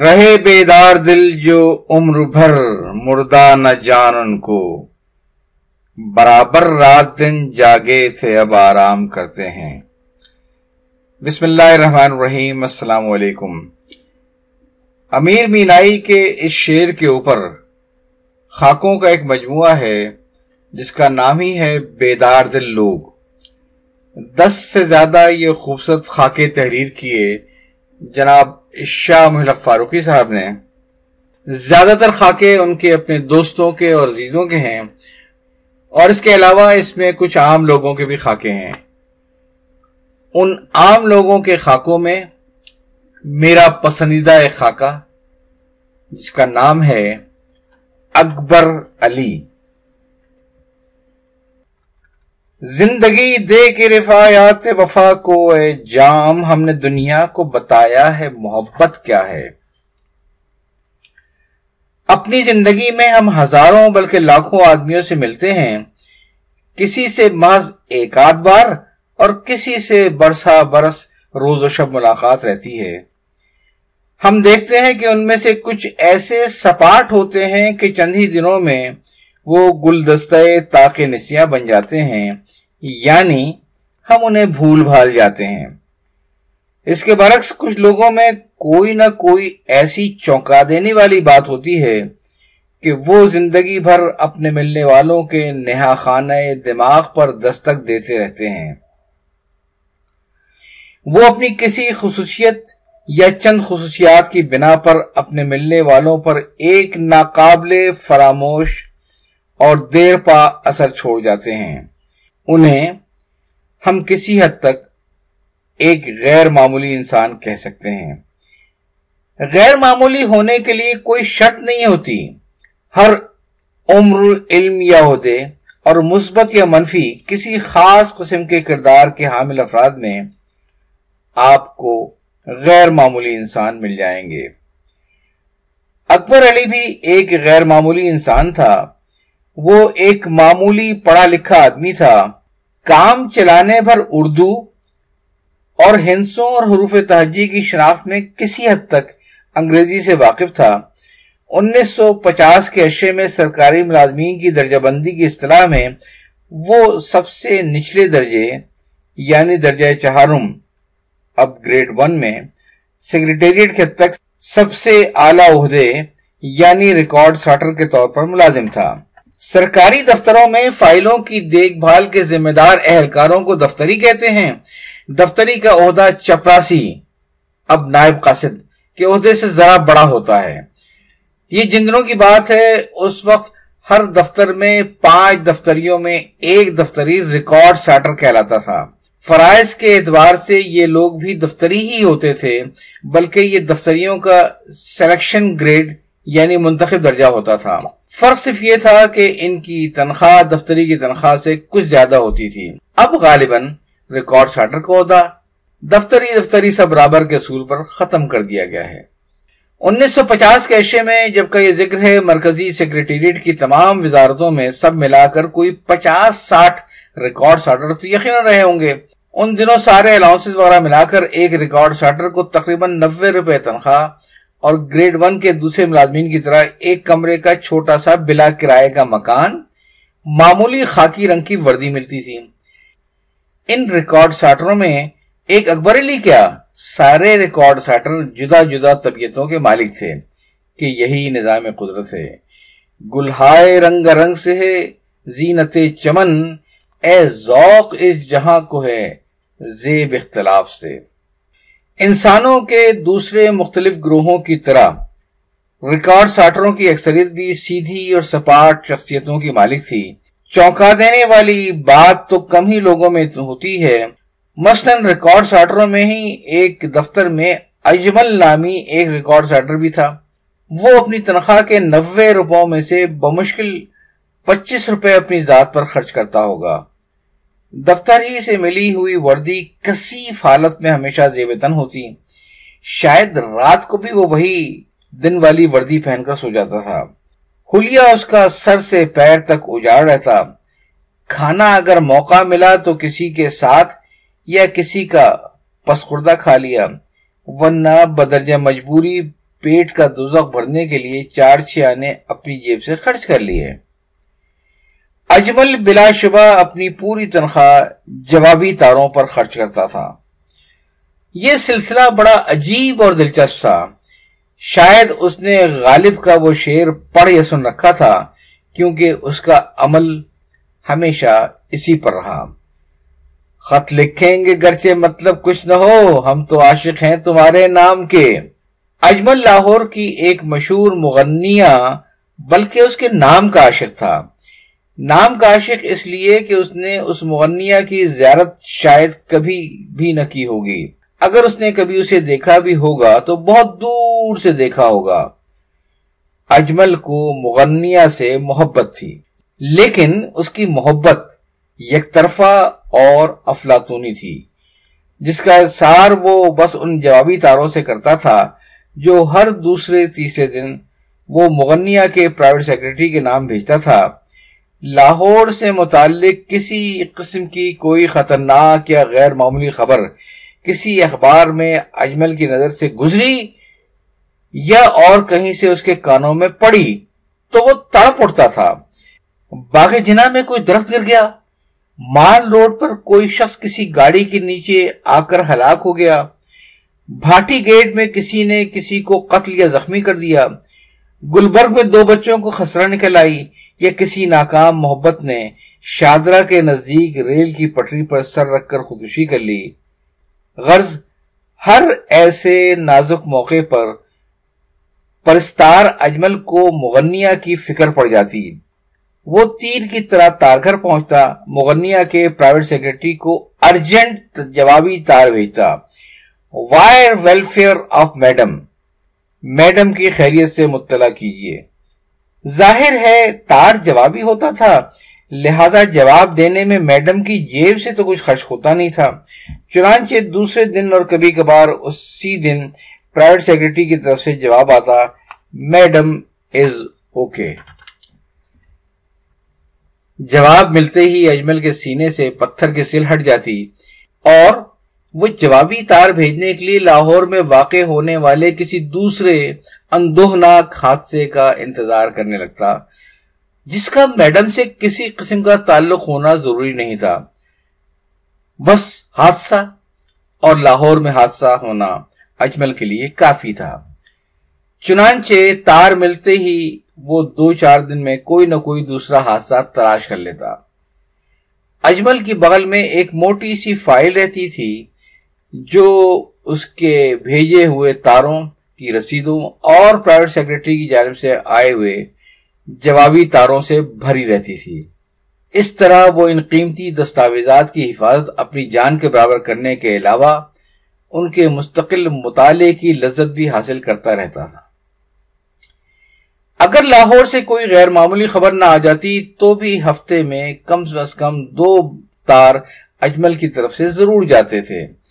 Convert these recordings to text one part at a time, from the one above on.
رہے بیدار دل جو عمر بھر مردہ نہ جان ان کو۔ برابر رات دن جاگے تھے اب آرام کرتے ہیں۔ بسم اللہ الرحمن الرحیم۔ السلام علیکم۔ امیر مینائی کے اس شعر کے اوپر خاکوں کا ایک مجموعہ ہے، جس کا نام ہی ہے بیدار دل لوگ۔ دس سے زیادہ یہ خوبصورت خاکے تحریر کیے۔ جناب شاہ محلق فاروقی صاحب نے زیادہ تر خاکے ان کے اپنے دوستوں کے اور عزیزوں کے ہیں، اور اس کے علاوہ اس میں کچھ عام لوگوں کے بھی خاکے ہیں۔ ان عام لوگوں کے خاکوں میں میرا پسندیدہ ایک خاکہ، جس کا نام ہے اکبر علی۔ زندگی دے کے رفایات وفا کو، اے جام، ہم نے دنیا کو بتایا ہے محبت کیا ہے۔ اپنی زندگی میں ہم ہزاروں بلکہ لاکھوں آدمیوں سے ملتے ہیں۔ کسی سے محض ایک آدھ بار اور کسی سے برسا برس روز و شب ملاقات رہتی ہے۔ ہم دیکھتے ہیں کہ ان میں سے کچھ ایسے سپاٹ ہوتے ہیں کہ چند ہی دنوں میں وہ گلدستے تاکہ نسیاں بن جاتے ہیں یعنی ہم انہیں بھول بھال جاتے ہیں۔ اس کے برعکس کچھ لوگوں میں کوئی نہ کوئی ایسی چونکا دینے والی بات ہوتی ہے کہ وہ زندگی بھر اپنے ملنے والوں کے نہا خانہ دماغ پر دستک دیتے رہتے ہیں۔ وہ اپنی کسی خصوصیت یا چند خصوصیات کی بنا پر اپنے ملنے والوں پر ایک ناقابل فراموش اور دیر پا اثر چھوڑ جاتے ہیں۔ انہیں ہم کسی حد تک ایک غیر معمولی انسان کہہ سکتے ہیں۔ غیر معمولی ہونے کے لیے کوئی شرط نہیں ہوتی۔ ہر عمر، علم یا عہدے اور مثبت یا منفی کسی خاص قسم کے کردار کے حامل افراد میں آپ کو غیر معمولی انسان مل جائیں گے۔ اکبر علی بھی ایک غیر معمولی انسان تھا۔ وہ ایک معمولی پڑھا لکھا آدمی تھا۔ کام چلانے پر اردو اور ہنسوں اور حروف تہجی کی شناخت میں کسی حد تک انگریزی سے واقف تھا۔ انیس سو پچاس کے عشے میں سرکاری ملازمین کی درجہ بندی کی اصطلاح میں وہ سب سے نچلے درجے یعنی درجہ چہارم، اب گریڈ ون میں سیکریٹریٹ کے تک سب سے اعلی عہدے یعنی ریکارڈ ساٹر کے طور پر ملازم تھا۔ سرکاری دفتروں میں فائلوں کی دیکھ بھال کے ذمہ دار اہلکاروں کو دفتری کہتے ہیں۔ دفتری کا عہدہ چپراسی۔ اب نائب قاصد کے عہدے سے ذرا بڑا ہوتا ہے۔ یہ جن دنوں کی بات ہے، اس وقت ہر دفتر میں پانچ دفتریوں میں ایک دفتری ریکارڈ سیٹر کہلاتا تھا۔ فرائض کے اعتبار سے یہ لوگ بھی دفتری ہی ہوتے تھے، بلکہ یہ دفتریوں کا سلیکشن گریڈ یعنی منتخب درجہ ہوتا تھا۔ فرق صرف یہ تھا کہ ان کی تنخواہ، دفتری کی تنخواہ سے کچھ زیادہ ہوتی تھی۔ اب غالباً ریکارڈ ساٹر کو عہدہ، دفتری دفتری سب برابر کے اصول پر ختم کر دیا گیا ہے۔ انیس سو پچاس کے عشے میں جب کا یہ ذکر ہے، مرکزی سیکریٹریٹ کی تمام وزارتوں میں سب ملا کر کوئی پچاس ساٹھ ریکارڈ ساٹر تو یقیناً رہے ہوں گے۔ ان دنوں سارے الاؤنس وغیرہ ملا کر ایک ریکارڈ ساٹر کو تقریباً نوے روپے تنخواہ اور گریڈ ون کے دوسرے ملازمین کی طرح ایک کمرے کا چھوٹا سا بلا کرائے کا مکان، معمولی خاکی رنگ کی وردی ملتی تھی۔ ان ریکارڈ ساٹروں میں ایک اکبر علی کیا، سارے ریکارڈ ساٹر جدا جدا طبیعتوں کے مالک تھے، کہ یہی نظام قدرت ہے۔ گلہائے رنگ رنگ سے ہے، زینت چمن، اے ذوق اس جہاں کو ہے، زیب اختلاف سے۔ انسانوں کے دوسرے مختلف گروہوں کی طرح، ریکارڈ ساٹروں کی اکثریت بھی سیدھی اور سپاٹ شخصیتوں کی مالک تھی۔ چونکا دینے والی بات تو کم ہی لوگوں میں ہوتی ہے۔ مثلا ریکارڈ ساٹروں میں ہی ایک دفتر میں اجمل نامی ایک ریکارڈ ساٹر بھی تھا۔ وہ اپنی تنخواہ کے نوے روپوں میں سے بمشکل پچیس روپے اپنی ذات پر خرچ کرتا ہوگا۔ دفتر ہی سے ملی ہوئی وردی کثیف حالت میں ہمیشہ زیب تن ہوتی۔ شاید رات کو بھی وہ وہی دن والی وردی پہن کر سو جاتا تھا۔ ہولیا اس کا سر سے پیر تک اجاڑ رہتا۔ کھانا اگر موقع ملا تو کسی کے ساتھ یا کسی کا پسخوردہ کھا لیا۔ ورنہ بدرجہ مجبوری پیٹ کا دوزخ بھرنے کے لیے چار چھ آنے اپنی جیب سے خرچ کر لیے۔ اجمل بلا شبہ اپنی پوری تنخواہ جوابی تاروں پر خرچ کرتا تھا۔ یہ سلسلہ بڑا عجیب اور دلچسپ تھا۔ شاید اس نے غالب کا وہ شعر پڑھ یا سن رکھا تھا، کیونکہ اس کا عمل ہمیشہ اسی پر رہا۔ خط لکھیں گے گرچہ مطلب کچھ نہ ہو، ہم تو عاشق ہیں تمہارے نام کے۔ اجمل لاہور کی ایک مشہور مغنیہ، بلکہ اس کے نام کا عاشق تھا۔ نام کا عاشق اس لیے کہ اس نے اس مغنیہ کی زیارت شاید کبھی بھی نہ کی ہوگی۔ اگر اس نے کبھی اسے دیکھا بھی ہوگا تو بہت دور سے دیکھا ہوگا۔ اجمل کو مغنیہ سے محبت تھی، لیکن اس کی محبت یک طرفہ اور افلاطونی تھی، جس کا سار وہ بس ان جوابی تاروں سے کرتا تھا جو ہر دوسرے تیسرے دن وہ مغنیہ کے پرائیویٹ سیکرٹری کے نام بھیجتا تھا۔ لاہور سے متعلق کسی قسم کی کوئی خطرناک یا غیر معمولی خبر کسی اخبار میں اجمل کی نظر سے گزری یا اور کہیں سے اس کے کانوں میں پڑی تو وہ تڑپ اٹھتا تھا۔ باغ جنا میں کوئی درخت گر گیا، مال روڈ پر کوئی شخص کسی گاڑی کے نیچے آ کر ہلاک ہو گیا۔ بھاٹی گیٹ میں کسی نے کسی کو قتل یا زخمی کر دیا۔ گلبرگ میں دو بچوں کو خسرہ نکل آئی یا کسی ناکام محبت نے شادرہ کے نزدیک ریل کی پٹری پر سر رکھ کر خودکشی کر لی۔ غرض، ہر ایسے نازک موقع پر پرستار اجمل کو مغنیہ کی فکر پڑ جاتی۔ وہ تیر کی طرح تار گھر پہنچتا، مغنیہ کے پرائیویٹ سیکرٹری کو ارجنٹ جوابی تار بھیجتا۔ Wire welfare of madam madam کی خیریت سے مطلع کیجیے ظاہر ہے تار جوابی ہوتا تھا، لہذا جواب دینے میں میڈم کی جیب سے تو کچھ خرچ ہوتا نہیں تھا۔ چنانچہ دوسرے دن اور کبھی کبھار اسی دن پرائیویٹ سیکرٹری کی طرف سے جواب آتا، میڈم از اوکے۔ جواب ملتے ہی اجمل کے سینے سے پتھر کے سل ہٹ جاتی اور وہ جوابی تار بھیجنے کے لیے لاہور میں واقع ہونے والے کسی دوسرے اندوہناک حادثے کا انتظار کرنے لگتا، جس کا میڈم سے کسی قسم کا تعلق ہونا ضروری نہیں تھا۔ بس حادثہ اور لاہور میں حادثہ ہونا اجمل کے لیے کافی تھا۔ چنانچہ تار ملتے ہی وہ دو چار دن میں کوئی نہ کوئی دوسرا حادثہ تلاش کر لیتا۔ اجمل کی بغل میں ایک موٹی سی فائل رہتی تھی۔ جو اس کے بھیجے ہوئے تاروں کی رسیدوں اور پرائیویٹ سیکرٹری کی جانب سے آئے ہوئے جوابی تاروں سے بھری رہتی تھی۔ اس طرح وہ ان قیمتی دستاویزات کی حفاظت اپنی جان کے برابر کرنے کے علاوہ ان کے مستقل مطالعے کی لذت بھی حاصل کرتا رہتا تھا۔ اگر لاہور سے کوئی غیر معمولی خبر نہ آ جاتی تو بھی ہفتے میں کم از کم دو تار اجمل کی طرف سے ضرور جاتے تھے۔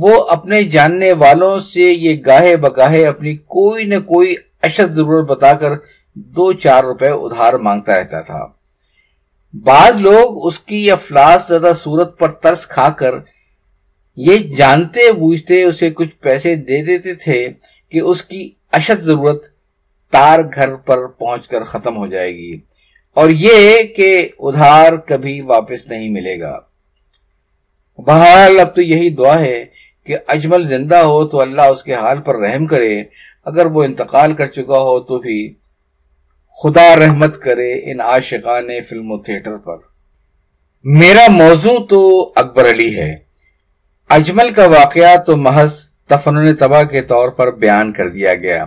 وہ اپنے جاننے والوں سے یہ گاہے بگاہے اپنی کوئی نہ کوئی اشد ضرورت بتا کر دو چار روپے ادھار مانگتا رہتا تھا۔ بعض لوگ اس کی افلاس زدہ صورت پر ترس کھا کر یہ جانتے بوجھتے اسے کچھ پیسے دے دیتے تھے کہ اس کی اشد ضرورت تار گھر پر پہنچ کر ختم ہو جائے گی اور یہ کہ ادھار کبھی واپس نہیں ملے گا۔ بہرحال اب تو یہی دعا ہے کہ اجمل زندہ ہو تو اللہ اس کے حال پر رحم کرے، اگر وہ انتقال کر چکا ہو تو بھی خدا رحمت کرے ان عاشقان فلم و تھیٹر پر۔ میرا موضوع تو اکبر علی ہے۔ اجمل کا واقعہ تو محض تفنن تباہ کے طور پر بیان کر دیا گیا۔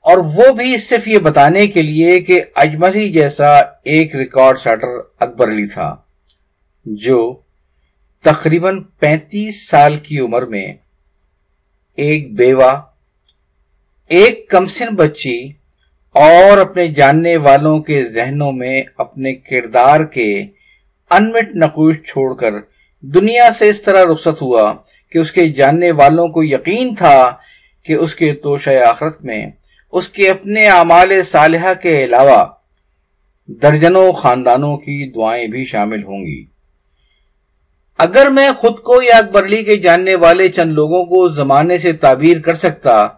اور وہ بھی صرف یہ بتانے کے لیے کہ اجمل ہی جیسا ایک ریکارڈ شاٹر اکبر علی تھا، جو تقریباً پینتیس سال کی عمر میں ایک بیوہ، ایک کمسن بچی اور اپنے جاننے والوں کے ذہنوں میں اپنے کردار کے انمٹ نقوش چھوڑ کر دنیا سے اس طرح رخصت ہوا کہ اس کے جاننے والوں کو یقین تھا کہ اس کے توشہ آخرت میں، اس کے اپنے اعمال صالحہ کے علاوہ درجنوں خاندانوں کی دعائیں بھی شامل ہوں گی۔ اگر میں خود کو یا اکبر علی کے جاننے والے چند لوگوں کو زمانے سے تعبیر کر سکتا،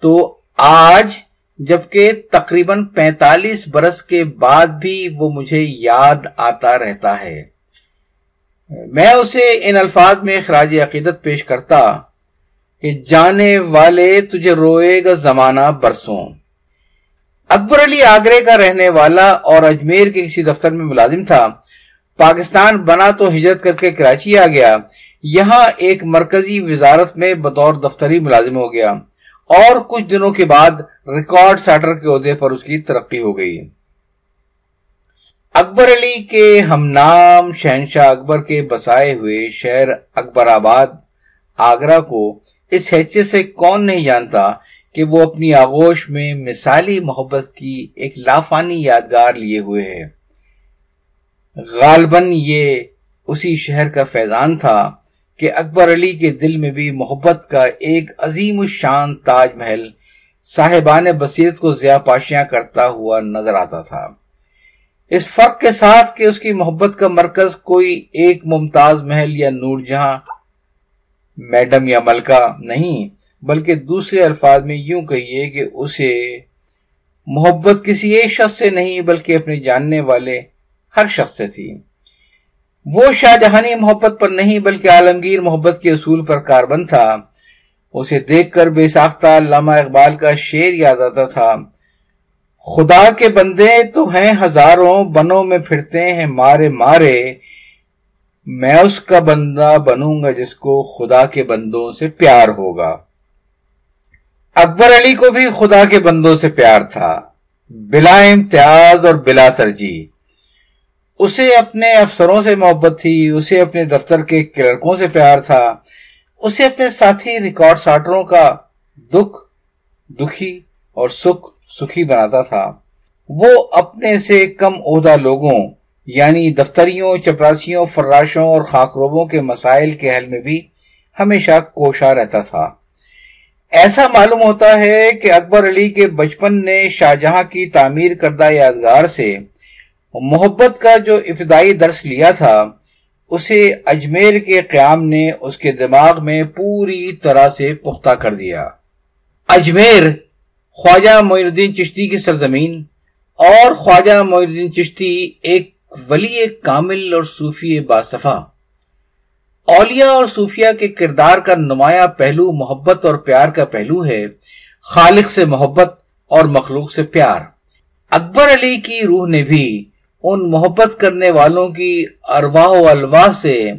تو آج جبکہ تقریباً پینتالیس برس کے بعد بھی وہ مجھے یاد آتا رہتا ہے۔ میں اسے ان الفاظ میں خراج عقیدت پیش کرتا کہ جانے والے تجھے روئے گا زمانہ برسوں۔ اکبر علی آگرے کا رہنے والا اور اجمیر کے کسی دفتر میں ملازم تھا۔ پاکستان بنا تو ہجرت کر کے کراچی آ گیا، یہاں ایک مرکزی وزارت میں بطور دفتری ملازم ہو گیا، اور کچھ دنوں کے بعد ریکارڈ سیٹر کے عہدے پر اس کی ترقی ہو گئی۔ اکبر علی کے ہم نام شہنشاہ اکبر کے بسائے ہوئے شہر اکبر آباد، آگرہ کو اس حیثیت سے کون نہیں جانتا کہ وہ اپنی آغوش میں مثالی محبت کی ایک لافانی یادگار لیے ہوئے ہے۔ غالباً یہ اسی شہر کا فیضان تھا کہ اکبر علی کے دل میں بھی محبت کا ایک عظیم الشان تاج محل صاحبان بصیرت کو ضیاء پاشیاں کرتا ہوا نظر آتا تھا۔ اس فرق کے ساتھ کہ اس کی محبت کا مرکز کوئی ایک ممتاز محل یا نور جہاں میڈم یا ملکہ نہیں، بلکہ دوسرے الفاظ میں یوں کہیے کہ اسے محبت کسی ایک شخص سے نہیں، بلکہ اپنے جاننے والے ہر شخص سے تھی۔ وہ شاہ جہانی محبت پر نہیں بلکہ عالمگیر محبت کے اصول پر کاربند تھا۔ اسے دیکھ کر بے ساختہ علامہ اقبال کا شعر یاد آتا تھا۔ خدا کے بندے تو ہیں ہزاروں، بنوں میں پھرتے ہیں مارے مارے۔ میں اس کا بندہ بنوں گا جس کو خدا کے بندوں سے پیار ہوگا۔ اکبر علی کو بھی خدا کے بندوں سے پیار تھا۔ بلا امتیاز اور بلا ترجیح۔ اسے اپنے افسروں سے محبت تھی، اسے اپنے دفتر کے کلرکوں سے پیار تھا، اسے اپنے ساتھی ریکارڈ ساٹروں کا دکھ، دکھی اور سکھ، سکھی بناتا تھا۔ وہ اپنے سے کم عہدہ لوگوں یعنی دفتریوں، چپراسیوں، فراشوں اور خاکروبوں کے مسائل کے حل میں بھی ہمیشہ کوشا رہتا تھا۔ ایسا معلوم ہوتا ہے کہ اکبر علی کے بچپن نے شاہجہاں کی تعمیر کردہ یادگار سے محبت کا جو ابتدائی درس لیا تھا، اسے اجمیر کے قیام نے اس کے دماغ میں پوری طرح سے پختہ کر دیا۔ اجمیر، خواجہ معین الدین چشتی کی سرزمین اور خواجہ معین الدین چشتی ایک ولی کامل اور صوفی باصفہ۔ اولیاء اور صوفیہ کے کردار کا نمایاں پہلو محبت اور پیار کا پہلو ہے۔ خالق سے محبت اور مخلوق سے پیار۔ اکبر علی کی روح نے بھی ان محبت کرنے والوں کی ارواح و الواح سے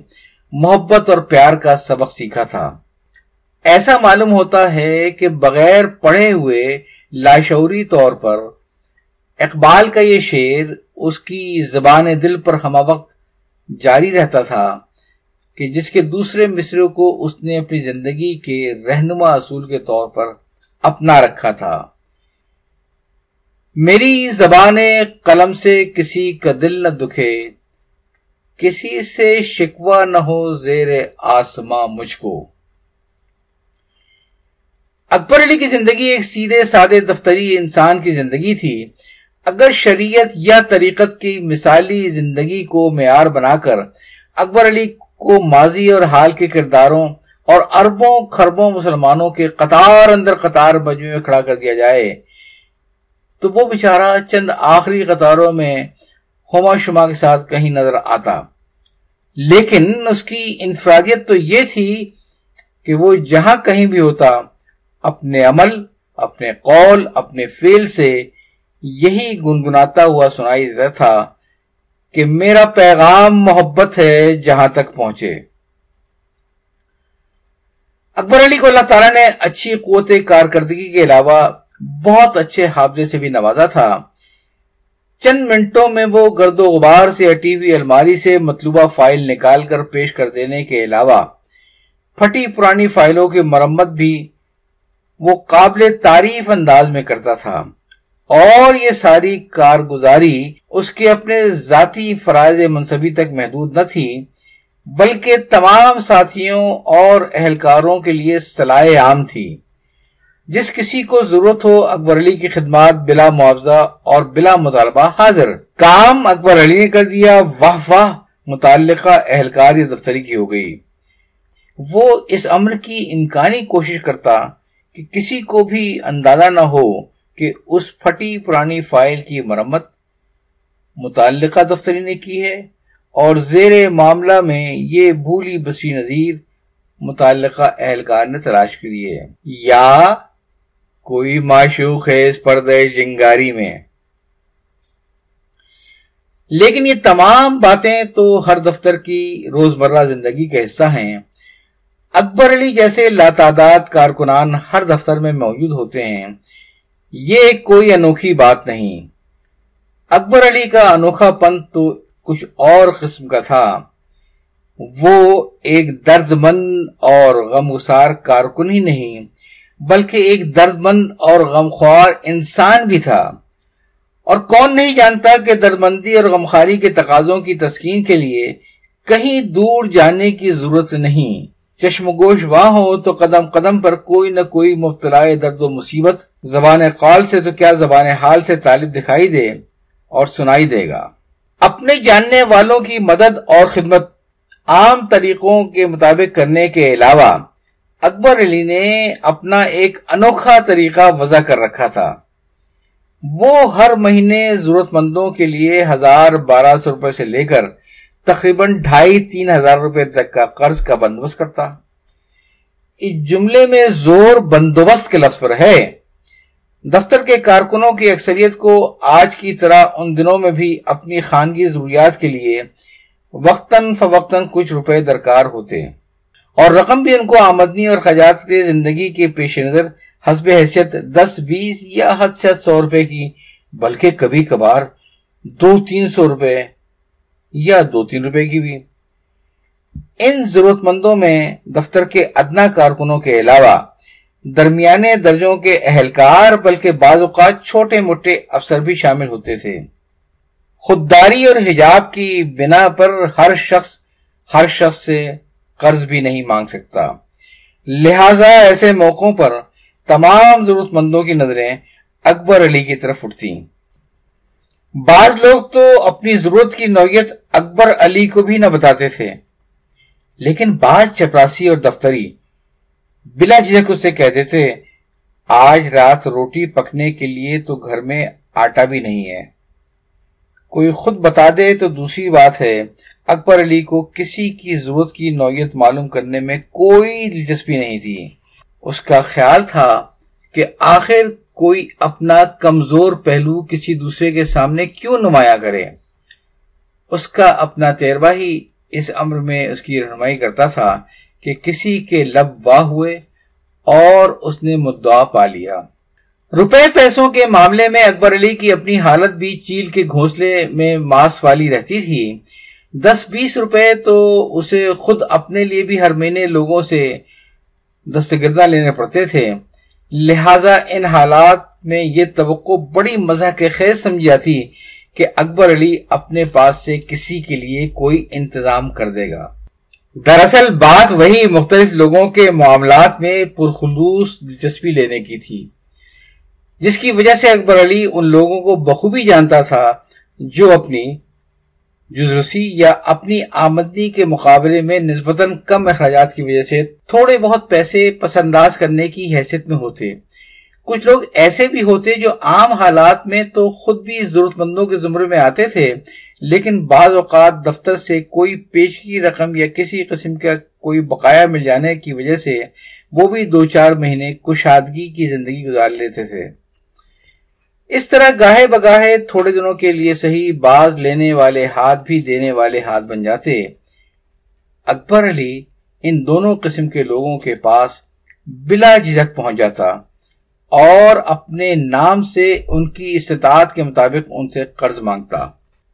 محبت اور پیار کا سبق سیکھا تھا۔ ایسا معلوم ہوتا ہے کہ بغیر پڑھے ہوئے لاشعوری طور پر اقبال کا یہ شعر اس کی زبان دل پر ہمہ وقت جاری رہتا تھا کہ جس کے دوسرے مصروں کو اس نے اپنی زندگی کے رہنما اصول کے طور پر اپنا رکھا تھا۔ میری زبان قلم سے کسی کا دل نہ دکھے، کسی سے شکوا نہ ہو زیر آسماں مجھ کو۔ اکبر علی کی زندگی ایک سیدھے سادے دفتری انسان کی زندگی تھی۔ اگر شریعت یا طریقت کی مثالی زندگی کو معیار بنا کر اکبر علی کو ماضی اور حال کے کرداروں اور اربوں خربوں مسلمانوں کے قطار اندر قطار مجموعے کھڑا کر دیا جائے تو وہ بیچارہ چند آخری قطاروں میں ہوما شما کے ساتھ کہیں نظر آتا۔ لیکن اس کی انفرادیت تو یہ تھی کہ وہ جہاں کہیں بھی ہوتا، اپنے عمل، اپنے قول، اپنے فیل سے یہی گنگناتا ہوا سنائی دیتا تھا کہ میرا پیغام محبت ہے جہاں تک پہنچے۔ اکبر علی کو اللہ تعالیٰ نے اچھی قوت کارکردگی کے علاوہ بہت اچھے حافظے سے بھی نوازا تھا۔ چند منٹوں میں وہ گرد و غبار سے ہٹی ہوئی الماری سے مطلوبہ فائل نکال کر پیش کر دینے کے علاوہ، پھٹی پرانی فائلوں کی مرمت بھی وہ قابل تعریف انداز میں کرتا تھا۔ اور یہ ساری کارگزاری اس کے اپنے ذاتی فرائض منصبی تک محدود نہ تھی، بلکہ تمام ساتھیوں اور اہلکاروں کے لیے صلاح عام تھی۔ جس کسی کو ضرورت ہو اکبر علی کی خدمات بلا معاوضہ اور بلا مطالبہ حاضر۔ کام اکبر علی نے کر دیا، واہ واہ، متعلقہ اہلکار یا دفتری کی ہو گئی۔ وہ اس امر کی امکانی کوشش کرتا کہ کسی کو بھی اندازہ نہ ہو کہ اس پھٹی پرانی فائل کی مرمت متعلقہ دفتری نے کی ہے اور زیر معاملہ میں یہ بھولی بسی نظیر متعلقہ اہلکار نے تلاش کری ہے۔ یا کوئی معشوق ہے اس پردے جنگاری میں۔ لیکن یہ تمام باتیں تو ہر دفتر کی روزمرہ زندگی کا حصہ ہیں۔ اکبر علی جیسے لاتعداد کارکنان ہر دفتر میں موجود ہوتے ہیں۔ یہ کوئی انوکھی بات نہیں۔ اکبر علی کا انوکھا پن تو کچھ اور قسم کا تھا۔ وہ ایک درد مند اور غمگسار کارکن ہی نہیں۔ بلکہ ایک درد مند اور غمخوار انسان بھی تھا۔ اور کون نہیں جانتا کہ درمندی اور غمخاری کے تقاضوں کی تسکین کے لیے کہیں دور جانے کی ضرورت نہیں۔ چشم گوش وہاں ہو تو قدم قدم پر کوئی نہ کوئی مبتلا درد و مصیبت زبان قال سے تو کیا زبان حال سے طالب دکھائی دے اور سنائی دے گا۔ اپنے جاننے والوں کی مدد اور خدمت عام طریقوں کے مطابق کرنے کے علاوہ اکبر علی نے اپنا ایک انوکھا طریقہ وضع کر رکھا تھا۔ وہ ہر مہینے ضرورت مندوں کے لیے ہزار بارہ سو روپے سے لے کر تقریباً ڈھائی تین ہزار روپے تک کا قرض کا بندوبست کرتا۔ اس جملے میں زور بندوبست کے لفظ پر ہے۔ دفتر کے کارکنوں کی اکثریت کو آج کی طرح ان دنوں میں بھی اپنی خانگی ضروریات کے لیے وقتاً فوقتاً کچھ روپے درکار ہوتے۔ اور رقم بھی ان کو آمدنی اور خجات زندگی کے پیش نظر حسب حیثیت دس، بیس یا حد سے سو روپے کی، بلکہ کبھی کبھار دو، تین سو روپے یا دو، تین روپے کی بھی۔ ان ضرورت مندوں میں دفتر کے ادنا کارکنوں کے علاوہ درمیانے درجوں کے اہلکار بلکہ بعض اوقات چھوٹے موٹے افسر بھی شامل ہوتے تھے۔ خودداری اور حجاب کی بنا پر ہر شخص ہر شخص سے قرض بھی نہیں مانگ سکتا۔ لہذا ایسے موقعوں پر تمام ضرورت مندوں کی نظریں اکبر علی کی طرف اٹھتی بعض لوگ تو اپنی ضرورت کی نوعیت اکبر علی کو بھی نہ بتاتے تھے، لیکن بعض چپراسی اور دفتری بلا جھجک اسے کہہ دیتے، آج رات روٹی پکنے کے لیے تو گھر میں آٹا بھی نہیں ہے۔ کوئی خود بتا دے تو دوسری بات ہے اکبر علی کو کسی کی ضرورت کی نوعیت معلوم کرنے میں کوئی دلچسپی نہیں تھی۔ اس کا خیال تھا کہ آخر کوئی اپنا کمزور پہلو کسی دوسرے کے سامنے کیوں نمایاں کرے۔ اس کا اپنا تیروا ہی اس امر میں اس کی رہنمائی کرتا تھا کہ کسی کے لب واہ ہوئے اور اس نے مدعا پا لیا۔ روپے پیسوں کے معاملے میں اکبر علی کی اپنی حالت بھی چیل کے گھونسلے میں ماس والی رہتی تھی۔ دس بیس روپے تو اسے خود اپنے لیے بھی ہر مہینے لوگوں سے دستگردہ لینے پڑتے تھے۔ لہذا ان حالات میں یہ توقع بڑی مزہ کے خیز سمجھی جاتی کہ اکبر علی اپنے پاس سے کسی کے لیے کوئی انتظام کر دے گا۔ دراصل بات وہی مختلف لوگوں کے معاملات میں پرخلوص دلچسپی لینے کی تھی۔ جس کی وجہ سے اکبر علی ان لوگوں کو بخوبی جانتا تھا جو اپنی جزرسی یا اپنی آمدنی کے مقابلے میں نسبتاً کم اخراجات کی وجہ سے تھوڑے بہت پیسے پسنداز کرنے کی حیثیت میں ہوتے۔ کچھ لوگ ایسے بھی ہوتے جو عام حالات میں تو خود بھی ضرورت مندوں کے زمرے میں آتے تھے، لیکن بعض اوقات دفتر سے کوئی پیشگی رقم یا کسی قسم کا کوئی بقایا مل جانے کی وجہ سے وہ بھی دو چار مہینے کشادگی کی زندگی گزار لیتے تھے۔ اس طرح گاہے بگاہے تھوڑے دنوں کے لیے صحیح باز لینے والے ہاتھ بھی دینے والے ہاتھ بن جاتے۔ اکبر علی ان دونوں قسم کے لوگوں کے پاس بلا جھجک پہنچ جاتا اور اپنے نام سے ان کی استطاعت کے مطابق ان سے قرض مانگتا۔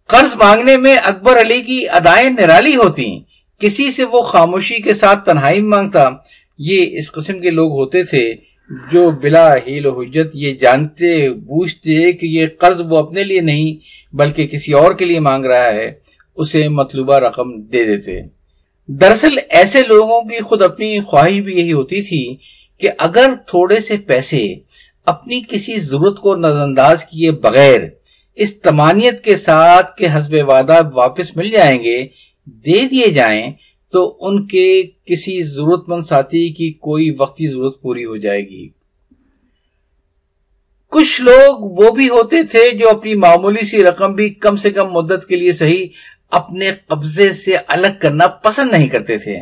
قرض مانگنے میں اکبر علی کی ادائیں نرالی ہوتی، کسی سے وہ خاموشی کے ساتھ تنہائی مانگتا۔ یہ اس قسم کے لوگ ہوتے تھے جو بلا ہیل و حجت، یہ جانتے، بوجھتے کہ یہ قرض وہ اپنے لیے نہیں، بلکہ کسی اور کے لیے مانگ رہا ہے، اسے مطلوبہ رقم دے دیتے۔ دراصل ایسے لوگوں کی خود اپنی خواہش بھی یہی ہوتی تھی کہ اگر تھوڑے سے پیسے اپنی کسی ضرورت کو نظر انداز کیے بغیر اس تمانیت کے ساتھ کہ حسب وعدہ واپس مل جائیں گے، دے دیے جائیں تو ان کے کسی ضرورت مند ساتھی کی کوئی وقتی ضرورت پوری ہو جائے گی۔ کچھ لوگ وہ بھی ہوتے تھے جو اپنی معمولی سی رقم بھی کم سے کم مدت کے لیے صحیح اپنے قبضے سے الگ کرنا پسند نہیں کرتے تھے۔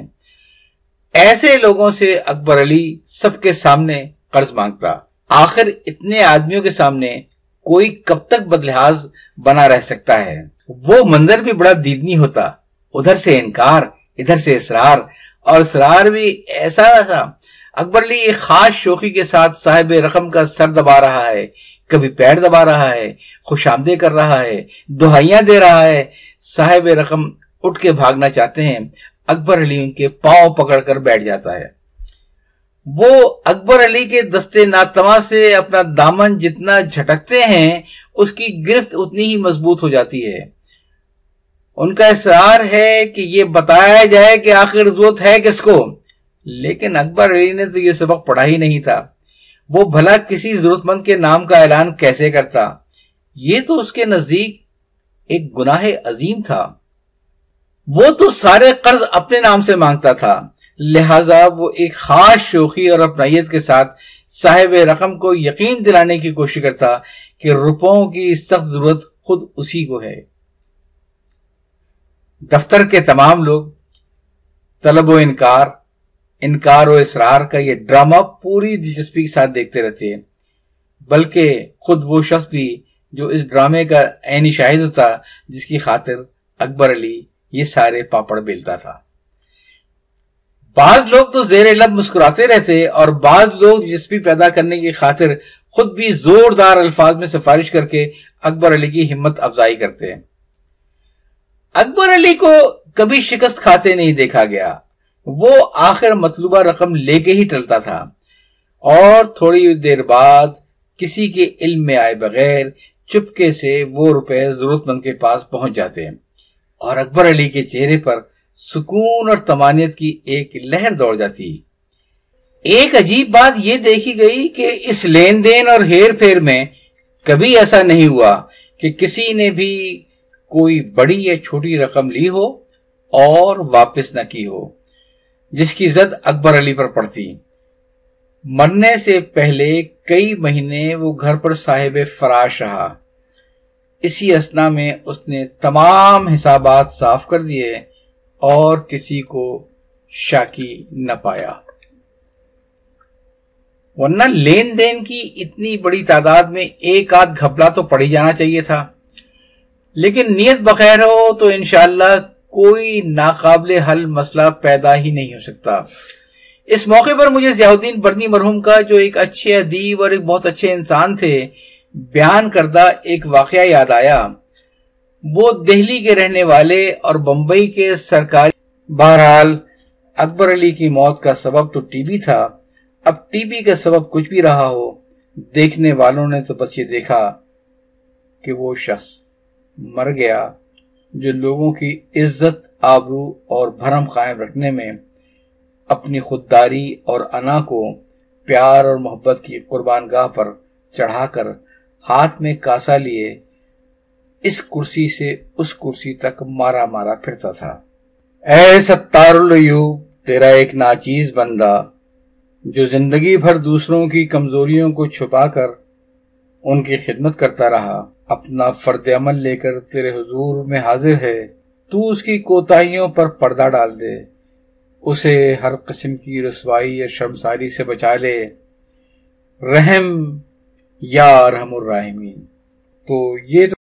ایسے لوگوں سے اکبر علی سب کے سامنے قرض مانگتا۔ آخر اتنے آدمیوں کے سامنے کوئی کب تک بدلحاظ بنا رہ سکتا ہے۔ وہ منظر بھی بڑا دیدنی ہوتا۔ ادھر سے انکار۔ ادھر سے اسرار۔ اور اسرار بھی ایسا تھا۔ اکبر علی ایک خاص شوخی کے ساتھ صاحب رقم کا سر دبا رہا ہے۔ کبھی پیر دبا رہا ہے، خوش آمدے کر رہا ہے، دہائیاں دے رہا ہے۔ صاحب رقم اٹھ کے بھاگنا چاہتے ہیں۔ اکبر علی ان کے پاؤں پکڑ کر بیٹھ جاتا ہے۔ وہ اکبر علی کے دستے ناتما سے اپنا دامن جتنا جھٹکتے ہیں، اس کی گرفت اتنی ہی مضبوط ہو جاتی ہے۔ ان کا اصرار ہے کہ یہ بتایا جائے کہ آخر ضرورت ہے کس کو۔ لیکن اکبر علی نے تو یہ سبق پڑھا ہی نہیں تھا۔ وہ بھلا کسی ضرورت مند کے نام کا اعلان کیسے کرتا؟ یہ تو اس کے نزدیک ایک گناہ عظیم تھا۔ وہ تو سارے قرض اپنے نام سے مانگتا تھا۔ لہذا وہ ایک خاص شوخی اور اپنائیت کے ساتھ صاحب رقم کو یقین دلانے کی کوشش کرتا کہ روپوں کی سخت ضرورت خود اسی کو ہے۔ دفتر کے تمام لوگ، طلب و انکار انکار و اسرار کا یہ ڈرامہ پوری دلچسپی کے ساتھ دیکھتے رہتے ہیں۔ بلکہ خود وہ شخص بھی جو اس ڈرامے کا عینی شاہد ہوتا جس کی خاطر اکبر علی یہ سارے پاپڑ بیلتا تھا۔ بعض لوگ تو زیر لب مسکراتے رہتے اور بعض لوگ دلچسپی پیدا کرنے کی خاطر خود بھی زوردار الفاظ میں سفارش کر کے اکبر علی کی ہمت افزائی کرتے ہیں۔ اکبر علی کو کبھی شکست کھاتے نہیں دیکھا گیا۔ وہ آخر مطلوبہ رقم لے کے ہی ٹلتا تھا۔ اور تھوڑی دیر بعد کسی کے علم میں آئے بغیر چپکے سے وہ روپے ضرورت مند کے پاس پہنچ جاتے۔ ہیں اور اکبر علی کے چہرے پر سکون اور تمانیت کی ایک لہر دوڑ جاتی۔ ایک عجیب بات یہ دیکھی گئی کہ اس لین دین اور ہیر پھیر میں کبھی ایسا نہیں ہوا کہ کسی نے بھی کوئی بڑی یا چھوٹی رقم لی ہو اور واپس نہ کی ہو، جس کی زد اکبر علی پر پڑتی۔ مرنے سے پہلے کئی مہینے وہ گھر پر صاحب فراش رہا۔ اسی اسنا میں اس نے تمام حسابات صاف کر دیے اور کسی کو شاکی نہ پایا۔ ورنہ لین دین کی اتنی بڑی تعداد میں ایک آدھ گھپلا تو پڑی جانا چاہیے تھا۔ لیکن نیت بخیر ہو تو انشاءاللہ کوئی ناقابل حل مسئلہ پیدا ہی نہیں ہو سکتا۔ اس موقع پر مجھے ضیاء الدین برنی مرحوم کا جو ایک اچھے ادیب اور ایک بہت اچھے انسان تھے، بیان کردہ ایک واقعہ یاد آیا۔ وہ دہلی کے رہنے والے اور بمبئی کے سرکاری بہرحال اکبر علی کی موت کا سبب تو ٹی بی تھا۔ اب ٹی بی کا سبب کچھ بھی رہا ہو، دیکھنے والوں نے تو بس یہ دیکھا کہ وہ شخص مر گیا جو لوگوں کی عزت، آبرو اور بھرم قائم رکھنے میں اپنی خودداری اور انا کو پیار اور محبت کی قربان گاہ پر چڑھا کر ہاتھ میں کاسا لیے اس کرسی سے اس کرسی تک مارا مارا پھرتا تھا۔ اے ستار العیوب تیرا ایک ناچیز بندہ جو زندگی بھر دوسروں کی کمزوریوں کو چھپا کر ان کی خدمت کرتا رہا۔ اپنا فرد عمل لے کر تیرے حضور میں حاضر ہے۔ تو اس کی کوتاہیوں پر پردہ ڈال دے۔ اسے ہر قسم کی رسوائی یا شرمساری سے بچا لے۔ رحم یا رحم الرحمین تو یہ تو